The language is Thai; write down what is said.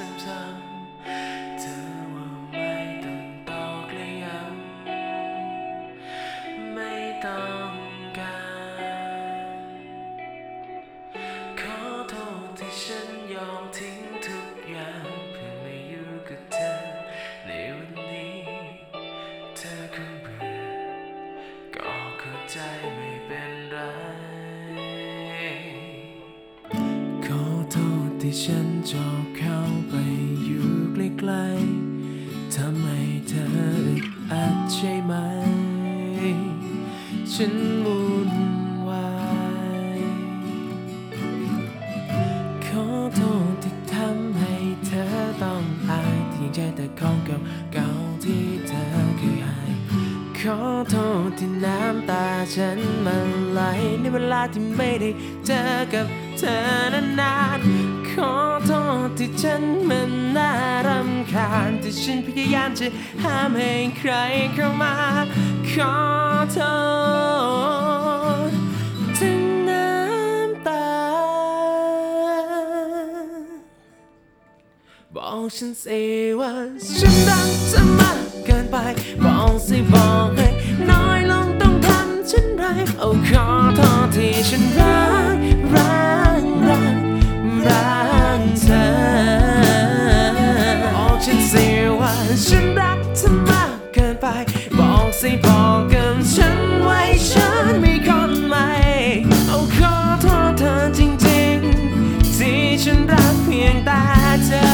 ซ้ำๆเธอว่าไม่ต้องตอกและย้ำไม่ต้องการ ขอโทษที่ฉันยอมทิ้งทุกอย่างเพื่อมาอยู่กับเธอในวันนี้ เธอคงเบื่อก็เข้าใจ ที่ฉันชอบเข้าไปอยู่ใกล้ๆทำให้เธออึดอัดใช่ไหม ฉันวุ่นวายขอโทษที่ทำให้เธอต้องอายที่ยังใจแต่ของเก่าเก่าๆที่เธอเคยให้ขอโทษที่น้ำตาฉันมันไหลในเวลาที่ไม่ได้เจอกับเธอนาน ที่ฉันมันน่ารำคาญที่ฉันพยายามจะห้ามให้ใครเข้ามาขอโทษถึงน้ำตา บอกฉันสิว่าฉันรักเธอมากเกินไป บอกสิบอกให้น้อยลงต้องทำฉันไร โอ้ขอโทษที่ฉันรัก สิว่าฉันรักเธอมากเกินไป บอกสิบอกกันฉันไว้ฉันมีคนใหม่ เอาขอโทษเธอจริงๆ ที่ฉันรักเพียงแต่เธอ